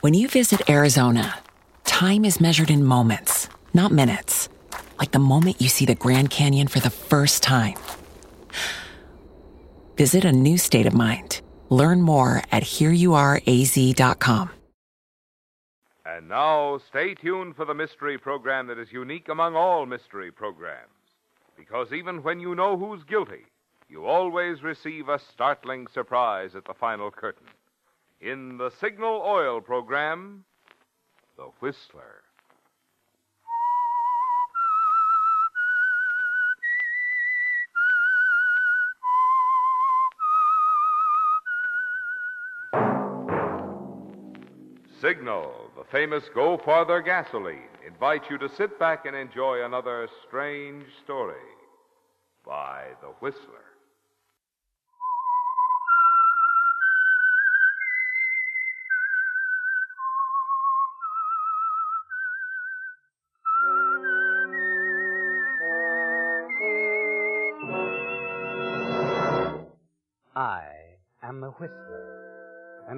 When you visit Arizona, time is measured in moments, not minutes. Like the moment you see the Grand Canyon for the first time. Visit a new state of mind. Learn more at hereyouareaz.com. And now, stay tuned for the mystery program that is unique among all mystery programs. Because even when you know who's guilty, you always receive a startling surprise at the final curtain. In the Signal Oil program, The Whistler. Signal, the famous Go Farther gasoline, invites you to sit back and enjoy another strange story by The Whistler.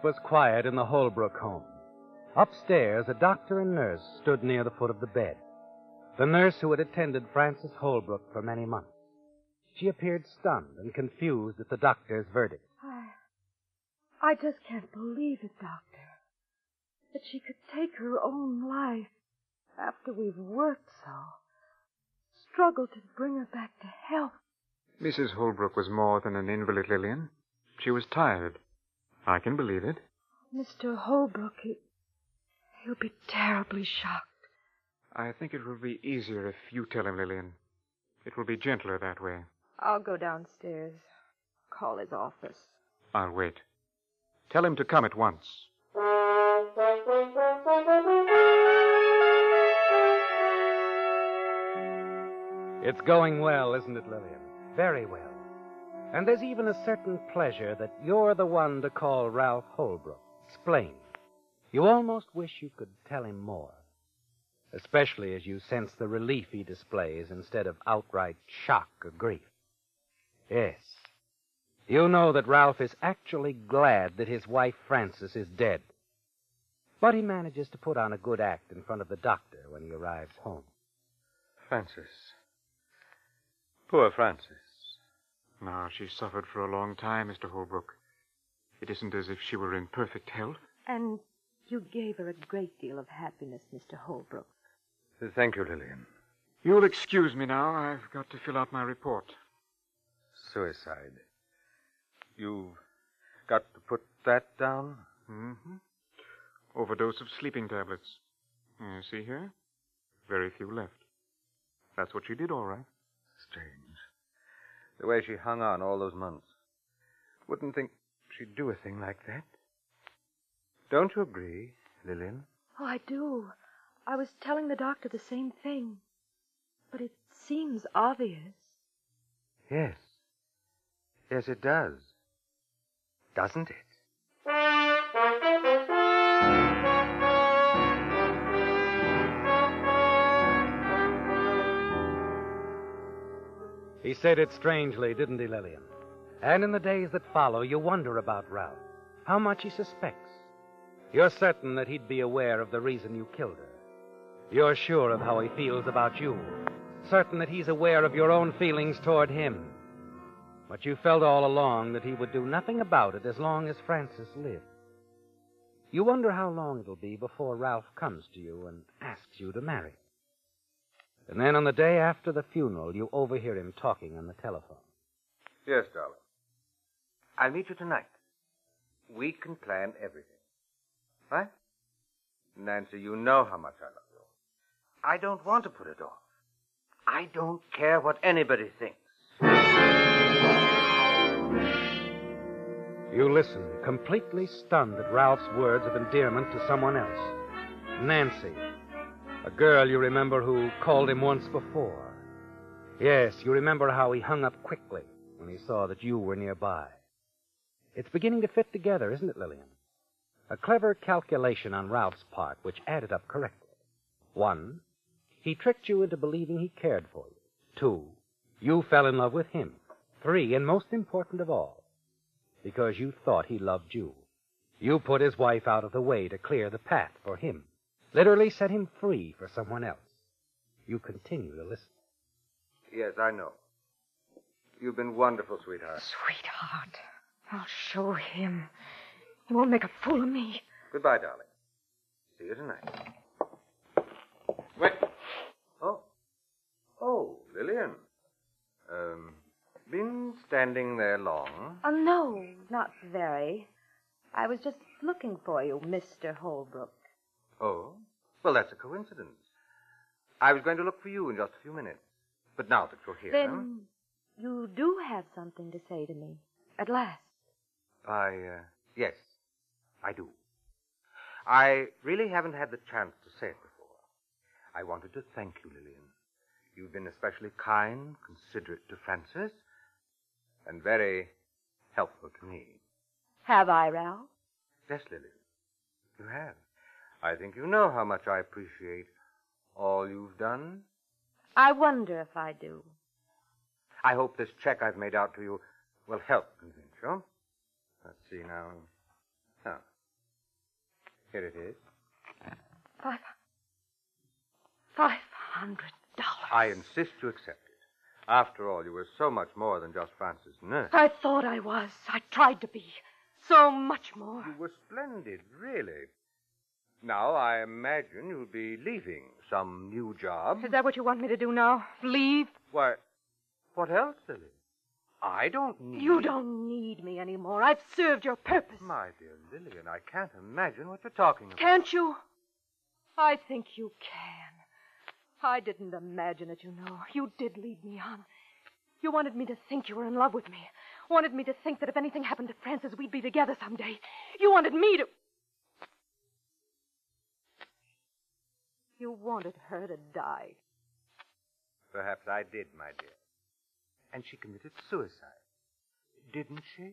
It was quiet in the Holbrook home. Upstairs, a doctor and nurse stood near the foot of the bed. The nurse who had attended Frances Holbrook for many months. She appeared stunned and confused at the doctor's verdict. I, I just can't believe it, Doctor. That she could take her own life after we've worked so. Struggled to bring her back to health. Mrs. Holbrook was more than an invalid, Lillian. She was tired. I can believe it. Mr. Holbrook, he, he'll be terribly shocked. I think it will be easier if you tell him, Lillian. It will be gentler that way. I'll go downstairs. Call his office. I'll wait. Tell him to come at once. It's going well, isn't it, Lillian? Very well. And there's even a certain pleasure that you're the one to call Ralph Holbrook. Explain. You almost wish you could tell him more. Especially as you sense the relief he displays instead of outright shock or grief. Yes. You know that Ralph is actually glad that his wife Frances is dead. But he manages to put on a good act in front of the doctor when he arrives home. Frances. Poor Frances. No, she's suffered for a long time, Mr. Holbrook. It isn't as if she were in perfect health. And you gave her a great deal of happiness, Mr. Holbrook. Thank you, Lillian. You'll excuse me now. I've got to fill out my report. Suicide. You've got to put that down? Mm-hmm. Overdose of sleeping tablets. You see here? Very few left. That's what she did, all right. Strange. The way she hung on all those months. Wouldn't think she'd do a thing like that. Don't you agree, Lillian? Oh, I do. I was telling the doctor the same thing. But it seems obvious. Yes. Yes, it does. Doesn't it? He said it strangely, didn't he, Lillian? And in the days that follow, you wonder about Ralph. How much he suspects. You're certain that he'd be aware of the reason you killed her. You're sure of how he feels about you. certain that he's aware of your own feelings toward him. But you felt all along that he would do nothing about it as long as Frances lived. You wonder how long it'll be before Ralph comes to you and asks you to marry. And then on the day after the funeral, you overhear him talking on the telephone. Yes, darling. I'll meet you tonight. We can plan everything. Right? Nancy, you know how much I love you. I don't want to put it off. I don't care what anybody thinks. You listen, completely stunned at Ralph's words of endearment to someone else. Nancy, a girl you remember who called him once before. Yes, you remember how he hung up quickly when he saw that you were nearby. It's beginning to fit together, isn't it, Lillian? A clever calculation on Ralph's part which added up correctly. One, he tricked you into believing he cared for you. Two, you fell in love with him. Three, and most important of all, because you thought he loved you. You put his wife out of the way to clear the path for him. Literally set him free for someone else. You continue to listen. Yes, I know. You've been wonderful, sweetheart. Sweetheart, I'll show him. He won't make a fool of me. Goodbye, darling. See you tonight. Wait. Oh. Oh, Lillian. Um, been standing there long? Oh, no, not very. I was just looking for you, Mr. Holbrook. Oh? Well, that's a coincidence. I was going to look for you in just a few minutes. But now that you're here. Then you do have something to say to me. At last. I, uh, yes, I do. I really haven't had the chance to say it before. I wanted to thank you, Lillian. You've been especially kind, considerate to Frances, and very helpful to me. Have I, Ralph? Yes, Lillian, you have. I think you know how much I appreciate all you've done. I wonder if I do. I hope this check I've made out to you will help convince you. Let's see now. Oh. Here it is. Five. Five hundred dollars. I insist you accept it. After all, you were so much more than just Frances' nurse. I thought I was. I tried to be. So much more. You were splendid, really. Now, I imagine you'll be leaving some new job. Is that what you want me to do now? Leave? Why, what else, Lily? I don't need. You don't need me anymore. I've served your purpose. My dear Lillian, I can't imagine what you're talking about. Can't you? I think you can. I didn't imagine it, you know. You did lead me on. You wanted me to think you were in love with me. Wanted me to think that if anything happened to Frances, we'd be together someday. You wanted me to. You wanted her to die. Perhaps I did, my dear. And she committed suicide. Didn't she?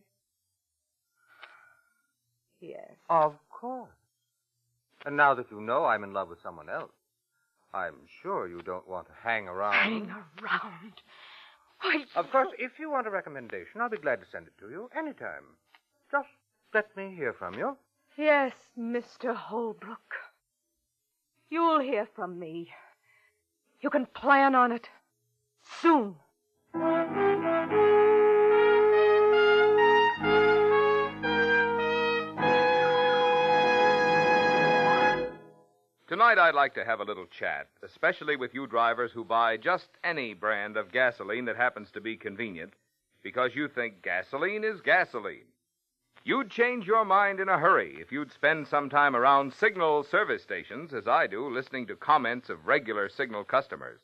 Yes. Of course. And now that you know I'm in love with someone else, I'm sure you don't want to hang around. Hang around. Why, Of course, if you want a recommendation, I'll be glad to send it to you anytime. Just let me hear from you. Yes, Mr. Holbrook. You'll hear from me. You can plan on it. Soon. Tonight, I'd like to have a little chat, especially with you drivers who buy just any brand of gasoline that happens to be convenient because you think gasoline is gasoline. You'd change your mind in a hurry if you'd spend some time around Signal service stations, as I do, listening to comments of regular Signal customers.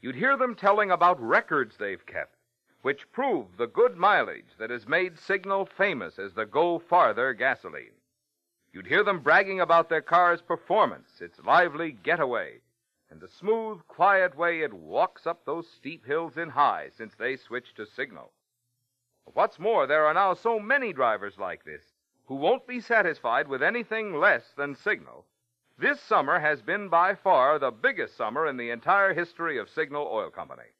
You'd hear them telling about records they've kept, which prove the good mileage that has made Signal famous as the Go Farther gasoline. You'd hear them bragging about their car's performance, its lively getaway, and the smooth, quiet way it walks up those steep hills in high since they switched to Signal. What's more, there are now so many drivers like this who won't be satisfied with anything less than Signal. This summer has been by far the biggest summer in the entire history of Signal Oil Company.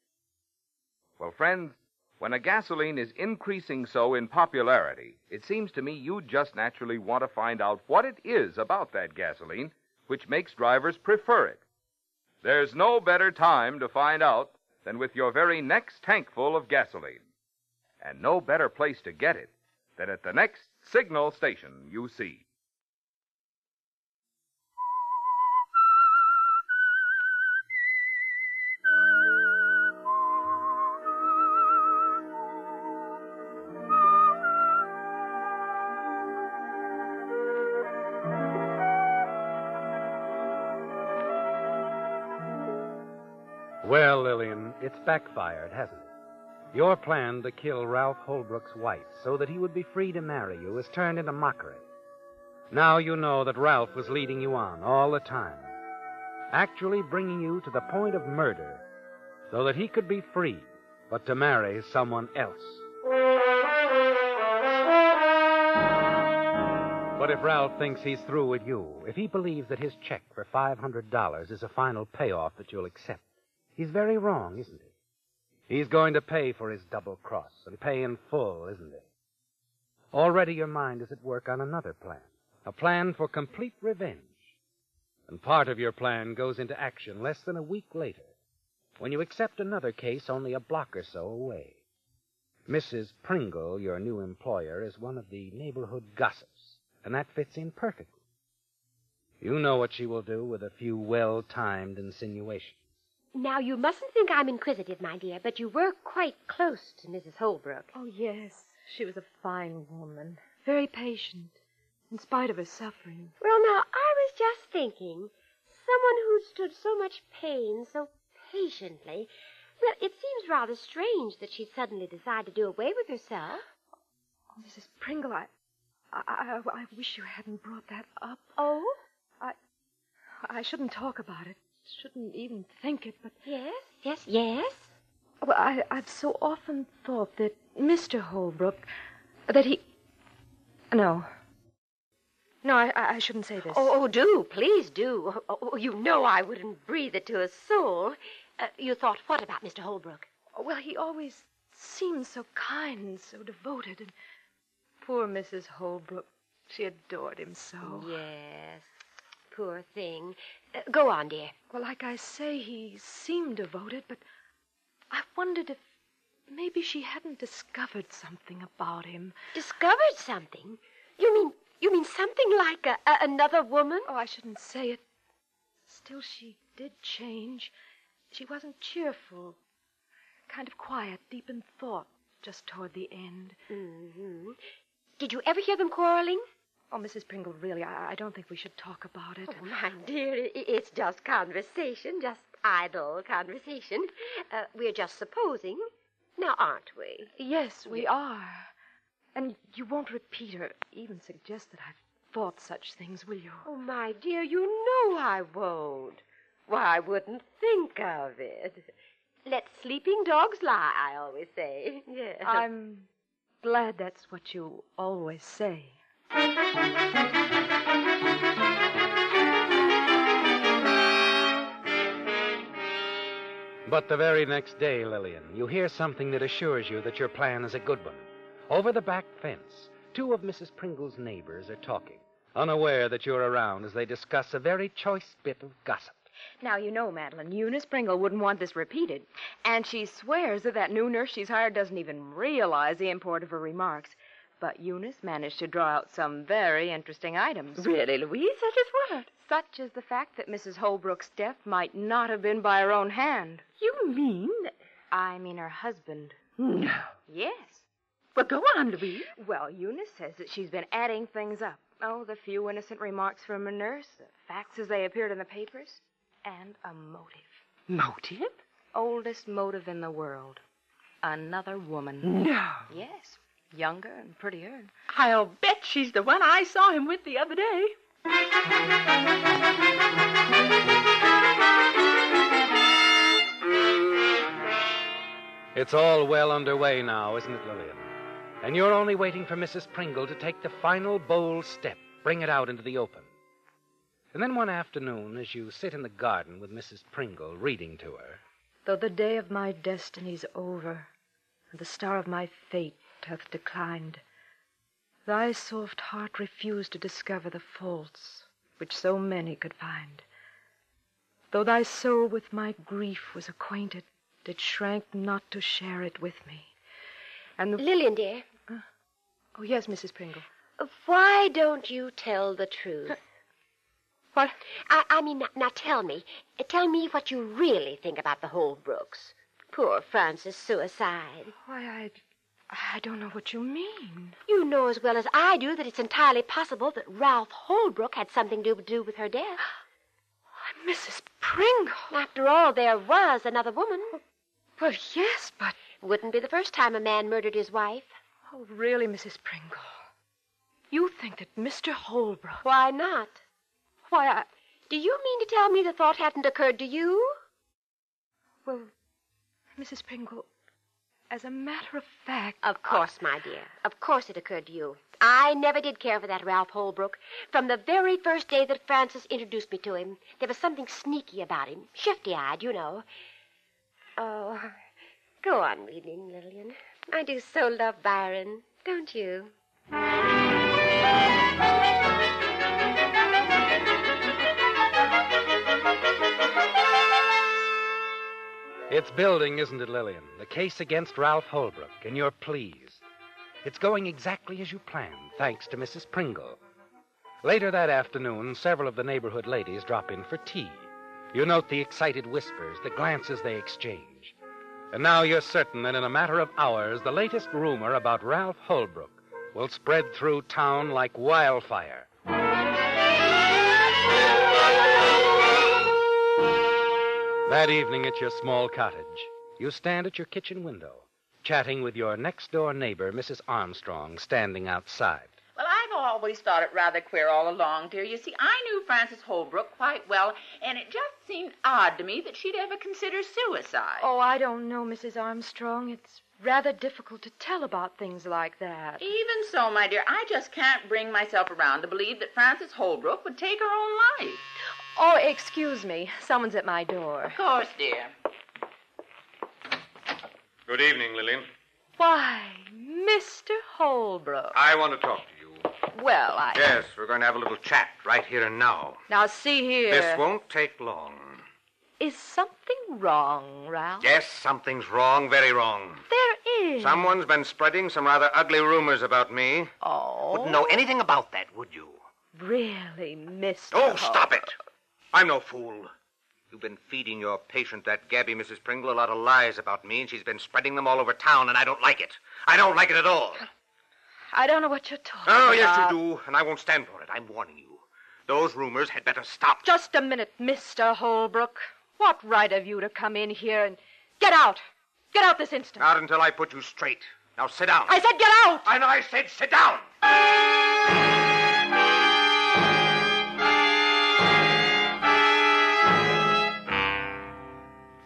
Well, friends, when a gasoline is increasing so in popularity, it seems to me you just naturally want to find out what it is about that gasoline which makes drivers prefer it. There's no better time to find out than with your very next tankful of gasoline. And no better place to get it than at the next signal station you see. Well, Lillian, it's backfired, hasn't it? Your plan to kill Ralph Holbrook's wife so that he would be free to marry you has turned into mockery. Now you know that Ralph was leading you on all the time, actually bringing you to the point of murder so that he could be free, but to marry someone else. But if Ralph thinks he's through with you, if he believes that his check for $500 is a final payoff that you'll accept, he's very wrong, isn't he? He's going to pay for his double cross and pay in full, isn't he? Already your mind is at work on another plan, a plan for complete revenge. And part of your plan goes into action less than a week later, when you accept another case only a block or so away. Mrs. Pringle, your new employer, is one of the neighborhood gossips, and that fits in perfectly. You know what she will do with a few well timed insinuations. Now, you mustn't think I'm inquisitive, my dear, but you were quite close to Mrs. Holbrook. Oh, yes. She was a fine woman. Very patient, in spite of her suffering. Well, now, I was just thinking, someone who stood so much pain so patiently. Well, it seems rather strange that she'd suddenly decide to do away with herself. Oh, Mrs. Pringle, I, I, I, I wish you hadn't brought that up. Oh? I, I shouldn't talk about it. Shouldn't even think it, but Yes, yes, yes. well, I, I've so often thought that Mr. Holbrook, that he. No. No, I, I shouldn't say this. Oh, oh, do, please do. Oh, oh, you know I wouldn't breathe it to a soul. Uh, you thought what about Mr. Holbrook? Well, he always seemed so kind and so devoted, and poor Mrs. Holbrook, she adored him so. Yes, poor thing. Uh, go on, dear. Well, like I say, he seemed devoted, but I wondered if maybe she hadn't discovered something about him. Discovered something? You mean you mean something like a, a, another woman? Oh, I shouldn't say it. Still, she did change. She wasn't cheerful, kind of quiet, deep in thought, just toward the end. hmm Did you ever hear them quarreling? Oh, Mrs. Pringle, really, I, I don't think we should talk about it. Oh, my dear, it's just conversation, just idle conversation. Uh, we're just supposing, now aren't we? Yes, we are. And you won't repeat or even suggest that I've thought such things, will you? Oh, my dear, you know I won't. Why, I wouldn't think of it. Let sleeping dogs lie, I always say. Yes. I'm glad that's what you always say. But the very next day, Lillian, you hear something that assures you that your plan is a good one. Over the back fence, two of Mrs. Pringle's neighbors are talking, unaware that you're around as they discuss a very choice bit of gossip. Now, you know, Madeline, Eunice Pringle wouldn't want this repeated. And she swears that that new nurse she's hired doesn't even realize the import of her remarks. But Eunice managed to draw out some very interesting items. Really, Louise? Such as what? Such as the fact that Mrs. Holbrook's death might not have been by her own hand. You mean? I mean her husband. No. Yes. Well, go on, Louise. Well, Eunice says that she's been adding things up. Oh, the few innocent remarks from a nurse, the facts as they appeared in the papers, and a motive. Motive? Oldest motive in the world. Another woman. No. Yes. Younger and prettier. I'll bet she's the one I saw him with the other day. It's all well underway now, isn't it, Lillian? And you're only waiting for Mrs. Pringle to take the final bold step, bring it out into the open. And then one afternoon, as you sit in the garden with Mrs. Pringle reading to her, Though the day of my destiny's over, and the star of my fate hath declined, thy soft heart refused to discover the faults which so many could find. Though thy soul with my grief was acquainted, did shrank not to share it with me. And the... Lillian, dear. Uh, oh, yes, Mrs. Pringle. Why don't you tell the truth? What? I, I mean, now, now tell me. Tell me what you really think about the Holbrooks. Poor Frances' suicide. Why, I. I don't know what you mean. You know as well as I do that it's entirely possible that Ralph Holbrook had something to do with her death. Why, Mrs. Pringle. After all, there was another woman. Well, yes, but. Wouldn't be the first time a man murdered his wife. Oh, really, Mrs. Pringle? You think that Mr. Holbrook. Why not? Why, I. Do you mean to tell me the thought hadn't occurred to you? Well, Mrs. Pringle, as a matter of fact. Of course, my dear. Of course it occurred to you. I never did care for that Ralph Holbrook. From the very first day that Frances introduced me to him, there was something sneaky about him. Shifty eyed, you know. Oh, go on reading, Lillian. I do so love Byron, don't you? It's building, isn't it, Lillian? The case against Ralph Holbrook, and you're pleased. It's going exactly as you planned, thanks to Mrs. Pringle. Later that afternoon, several of the neighborhood ladies drop in for tea. You note the excited whispers, the glances they exchange. And now you're certain that in a matter of hours, the latest rumor about Ralph Holbrook will spread through town like wildfire. That evening at your small cottage, you stand at your kitchen window, chatting with your next door neighbor, Mrs. Armstrong, standing outside. Well, I've always thought it rather queer all along, dear. You see, I knew Frances Holbrook quite well, and it just seemed odd to me that she'd ever consider suicide. Oh, I don't know, Mrs. Armstrong. It's rather difficult to tell about things like that. Even so, my dear, I just can't bring myself around to believe that Frances Holbrook would take her own life. Oh, excuse me. Someone's at my door. Of course, dear. Good evening, Lillian. Why, Mr. Holbrook. I want to talk to you. Well, I. Yes, we're going to have a little chat right here and now. Now, see here. This won't take long. Is something wrong, Ralph? Yes, something's wrong, very wrong. There is. Someone's been spreading some rather ugly rumors about me. Oh. Wouldn't know anything about that, would you? Really, Mr. Oh, Holbrook. stop it. I'm no fool. You've been feeding your patient, that Gabby Mrs. Pringle, a lot of lies about me, and she's been spreading them all over town, and I don't like it. I don't like it at all. I don't know what you're talking Oh, about. yes, you do, and I won't stand for it. I'm warning you. Those rumors had better stop. Just a minute, Mr. Holbrook. What right have you to come in here and get out? Get out this instant. Not until I put you straight. Now sit down. I said get out. And I said sit down.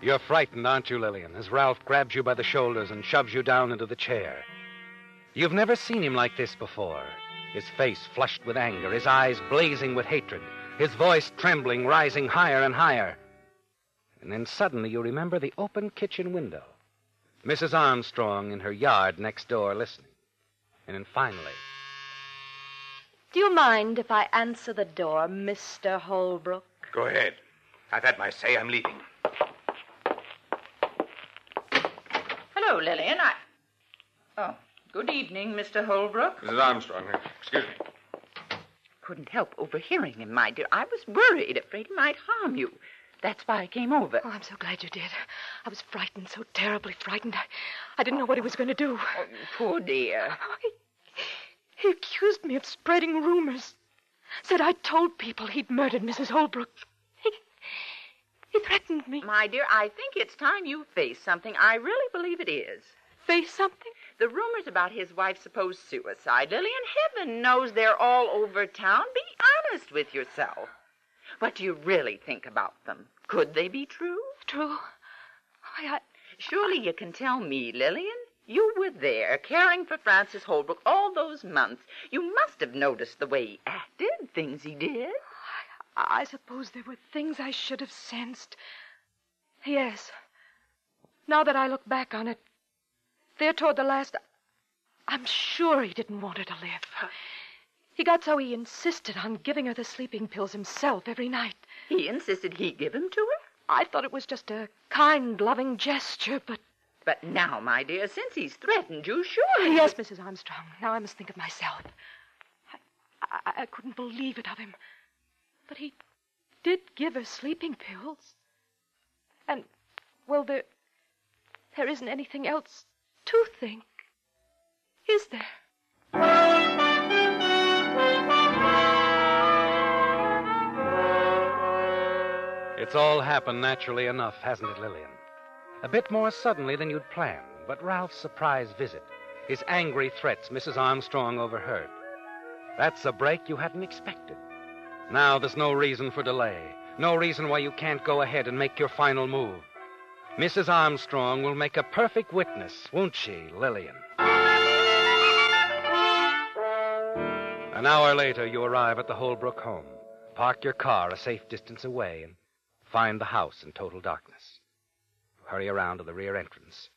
You're frightened, aren't you, Lillian, as Ralph grabs you by the shoulders and shoves you down into the chair. You've never seen him like this before. His face flushed with anger, his eyes blazing with hatred, his voice trembling, rising higher and higher. And then suddenly you remember the open kitchen window, Mrs. Armstrong in her yard next door listening. And then finally, Do you mind if I answer the door, Mr. Holbrook? Go ahead. I've had my say. I'm leaving. Hello, Lillian. I. Oh, good evening, Mr. Holbrook. Mrs. Armstrong, eh? excuse me. Couldn't help overhearing him, my dear. I was worried, afraid he might harm you. That's why I came over. Oh, I'm so glad you did. I was frightened, so terribly frightened. I, I didn't know what he was going to do. Oh, poor dear. He, he accused me of spreading rumors. Said I'd told people he'd murdered Mrs. Holbrook. He, threatened me. My dear, I think it's time you face something. I really believe it is. Face something? The rumors about his wife's supposed suicide, Lillian, heaven knows they're all over town. Be honest with yourself. What do you really think about them? Could they be true? True. I, I, Surely you can tell me, Lillian. You were there, caring for Frances Holbrook all those months. You must have noticed the way he acted, things he did. I suppose there were things I should have sensed. Yes. Now that I look back on it, there toward the last, I'm sure he didn't want her to live. He got so he insisted on giving her the sleeping pills himself every night. He insisted he give 'em to her? I thought it was just a kind, loving gesture, but. But now, my dear, since he's threatened you, surely. Yes, Mrs. Armstrong. Now I must think of myself. I, I, I couldn't believe it of him. But he did give her sleeping pills. And, well, there. There isn't anything else to think. Is there? It's all happened naturally enough, hasn't it, Lillian? A bit more suddenly than you'd planned, but Ralph's surprise visit, his angry threats, Mrs. Armstrong overheard. That's a break you hadn't expected. Now there's no reason for delay, no reason why you can't go ahead and make your final move. Mrs. Armstrong will make a perfect witness, won't she, Lillian? An hour later, you arrive at the Holbrook home. Park your car a safe distance away and find the house in total darkness. Hurry around to the rear entrance.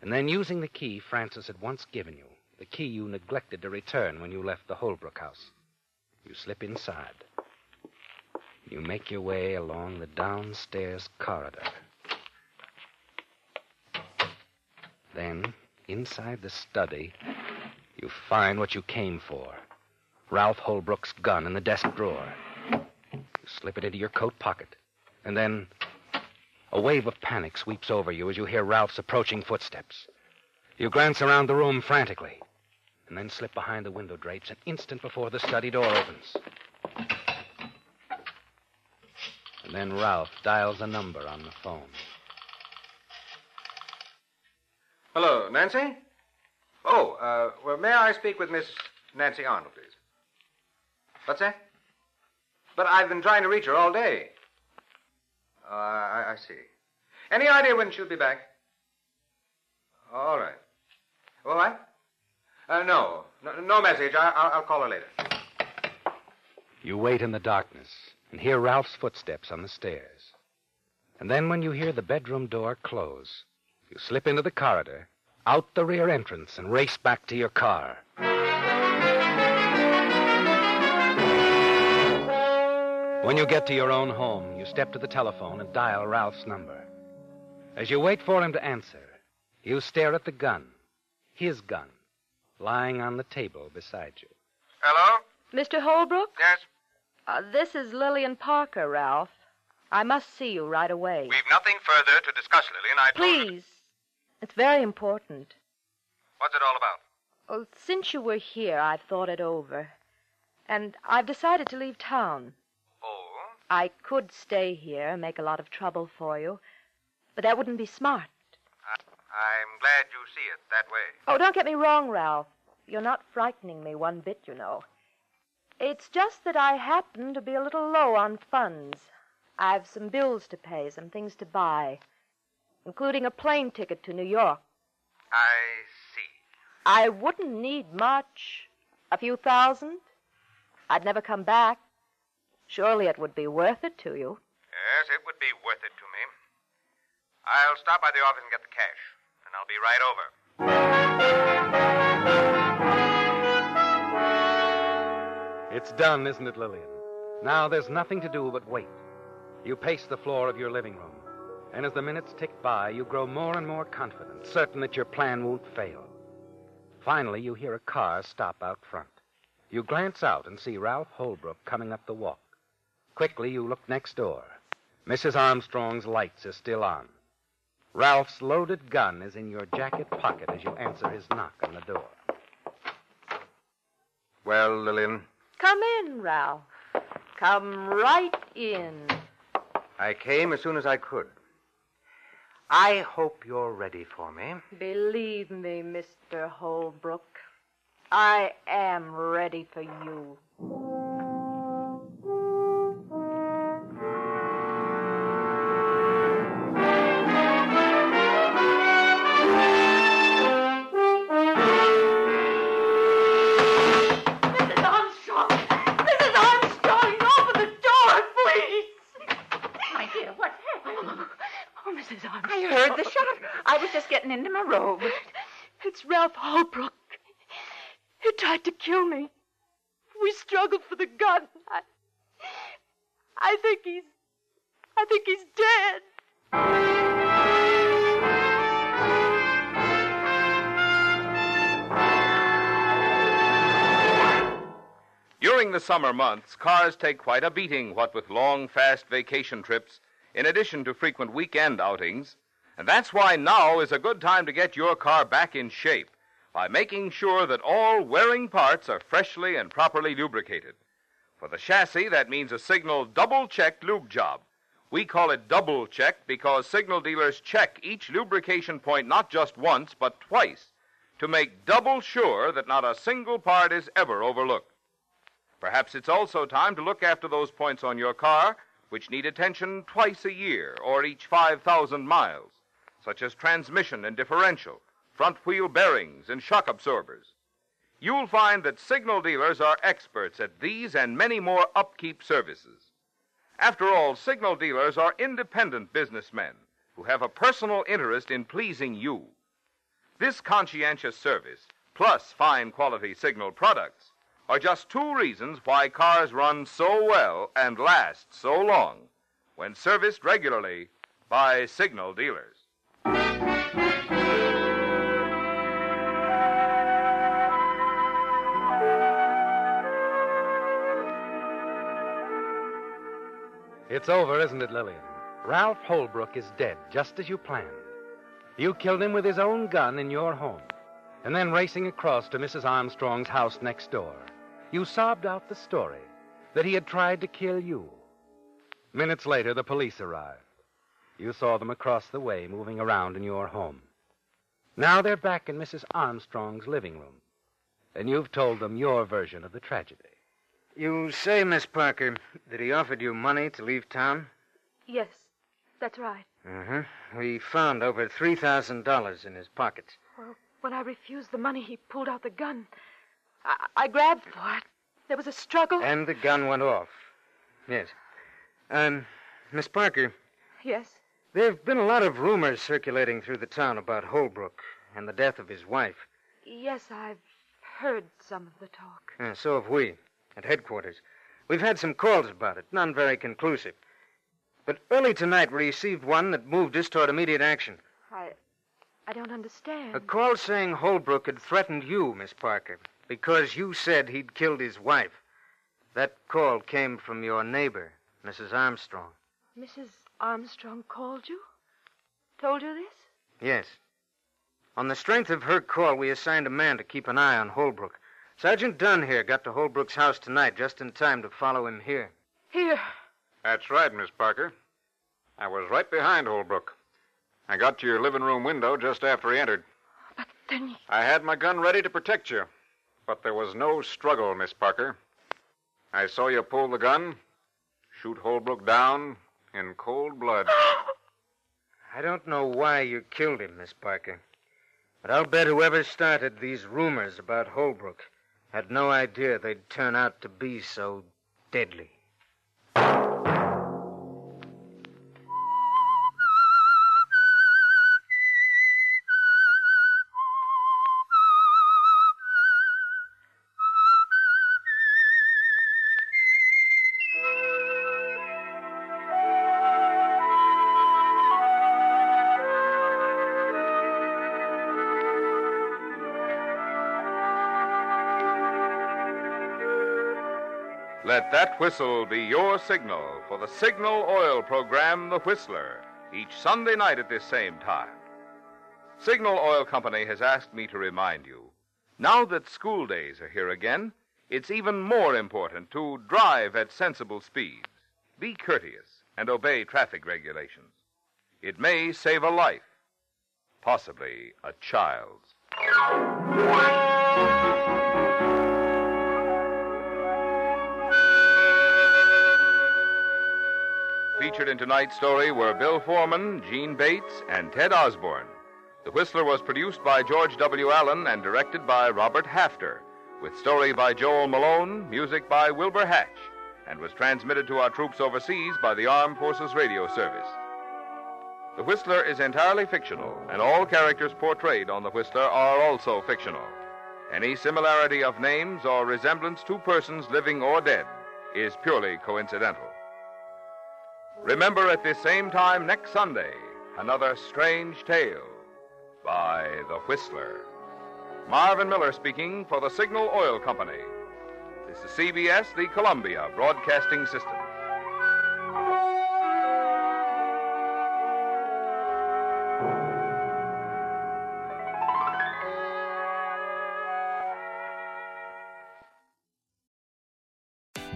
And then, using the key Frances had once given you, the key you neglected to return when you left the Holbrook house, you slip inside. You make your way along the downstairs corridor. Then, inside the study, you find what you came for Ralph Holbrook's gun in the desk drawer. You slip it into your coat pocket. And then a wave of panic sweeps over you as you hear Ralph's approaching footsteps. You glance around the room frantically, and then slip behind the window drapes an instant before the study door opens. And then Ralph dials a number on the phone. Hello, Nancy? Oh, uh, well, may I speak with Miss Nancy Arnold, please? What's that? But I've been trying to reach her all day. Uh, I, I see. Any idea when she'll be back? All right. All right? Uh, no. no. No message. I, I'll, I'll call her later. You wait in the darkness and hear Ralph's footsteps on the stairs. And then, when you hear the bedroom door close, you slip into the corridor, out the rear entrance, and race back to your car. When you get to your own home, you step to the telephone and dial Ralph's number. As you wait for him to answer, you stare at the gun, his gun, lying on the table beside you. Hello? Mr. Holbrook? Yes? Uh, this is Lillian Parker, Ralph. I must see you right away. We've nothing further to discuss, Lillian. I Please. It's very important. What's it all about? Well, since you were here, I've thought it over. And I've decided to leave town. Oh? I could stay here and make a lot of trouble for you, but that wouldn't be smart. I'm glad you see it that way. Oh, don't get me wrong, Ralph. You're not frightening me one bit, you know. It's just that I happen to be a little low on funds. I've some bills to pay, some things to buy, including a plane ticket to New York. I see. I wouldn't need much. A few thousand. I'd never come back. Surely it would be worth it to you. Yes, it would be worth it to me. I'll stop by the office and get the cash, and I'll be right over. It's done, isn't it, Lillian? Now there's nothing to do but wait. You pace the floor of your living room, and as the minutes tick by, you grow more and more confident, certain that your plan won't fail. Finally, you hear a car stop out front. You glance out and see Ralph Holbrook coming up the walk. Quickly, you look next door. Mrs. Armstrong's lights are still on. Ralph's loaded gun is in your jacket pocket as you answer his knock on the door. Well, Lillian, Come in, Ralph. Come right in. I came as soon as I could. I hope you're ready for me. Believe me, Mr. Holbrook, I am ready for you. Summer months, cars take quite a beating, what with long, fast vacation trips, in addition to frequent weekend outings. And that's why now is a good time to get your car back in shape by making sure that all wearing parts are freshly and properly lubricated. For the chassis, that means a Signal double check lube job. We call it double check because Signal dealers check each lubrication point not just once, but twice to make double sure that not a single part is ever overlooked. Perhaps it's also time to look after those points on your car which need attention twice a year or each 5,000 miles, such as transmission and differential, front wheel bearings, and shock absorbers. You'll find that signal dealers are experts at these and many more upkeep services. After all, signal dealers are independent businessmen who have a personal interest in pleasing you. This conscientious service, plus fine quality signal products, are just two reasons why cars run so well and last so long when serviced regularly by signal dealers. It's over, isn't it, Lillian? Ralph Holbrook is dead, just as you planned. You killed him with his own gun in your home, and then racing across to Mrs. Armstrong's house next door, you sobbed out the story that he had tried to kill you. Minutes later, the police arrived. You saw them across the way moving around in your home. Now they're back in Mrs. Armstrong's living room, and you've told them your version of the tragedy. You say, Miss Parker, that he offered you money to leave town? Yes, that's right. Uh-huh. We found over $3,000 in his pockets. Well, when I refused the money, he pulled out the gun. I, I grabbed for it. There was a struggle. And the gun went off. Yes. Um, Miss Parker, Yes. there have been a lot of rumors circulating through the town about Holbrook and the death of his wife. Yes, I've heard some of the talk. Uh, so have we, at headquarters. We've had some calls about it, none very conclusive. But early tonight we received one that moved us toward immediate action. I. I don't understand. A call saying Holbrook had threatened you, Miss Parker, because you said he'd killed his wife. That call came from your neighbor, Mrs. Armstrong. Mrs. Armstrong called you? Told you this? Yes. On the strength of her call, we assigned a man to keep an eye on Holbrook. Sergeant Dunn here got to Holbrook's house tonight just in time to follow him here. Here. That's right, Miss Parker. I was right behind Holbrook. I got to your living room window just after he entered. But then. I had my gun ready to protect you. But there was no struggle, Miss Parker. I saw you pull the gun, shoot Holbrook down in cold blood. I don't know why you killed him, Miss Parker. But I'll bet whoever started these rumors about Holbrook had no idea they'd turn out to be so deadly. That whistle be your signal for the Signal Oil program, The Whistler, each Sunday night at this same time. Signal Oil Company has asked me to remind you now that school days are here again, it's even more important to drive at sensible speeds, be courteous, and obey traffic regulations. It may save a life, possibly a child's. Featured in tonight's story were Bill Forman, Jeanne Bates, and Ted Osborne. The Whistler was produced by George W. Allen and directed by Robert Hafter, with story by Joel Malone, music by Wilbur Hatch, and was transmitted to our troops overseas by the Armed Forces Radio Service. The Whistler is entirely fictional, and all characters portrayed on The Whistler are also fictional. Any similarity of names or resemblance to persons living or dead is purely coincidental. Remember at this same time next Sunday, another strange tale by The Whistler. Marvin Miller speaking for the Signal Oil Company. This is CBS, the Columbia Broadcasting System.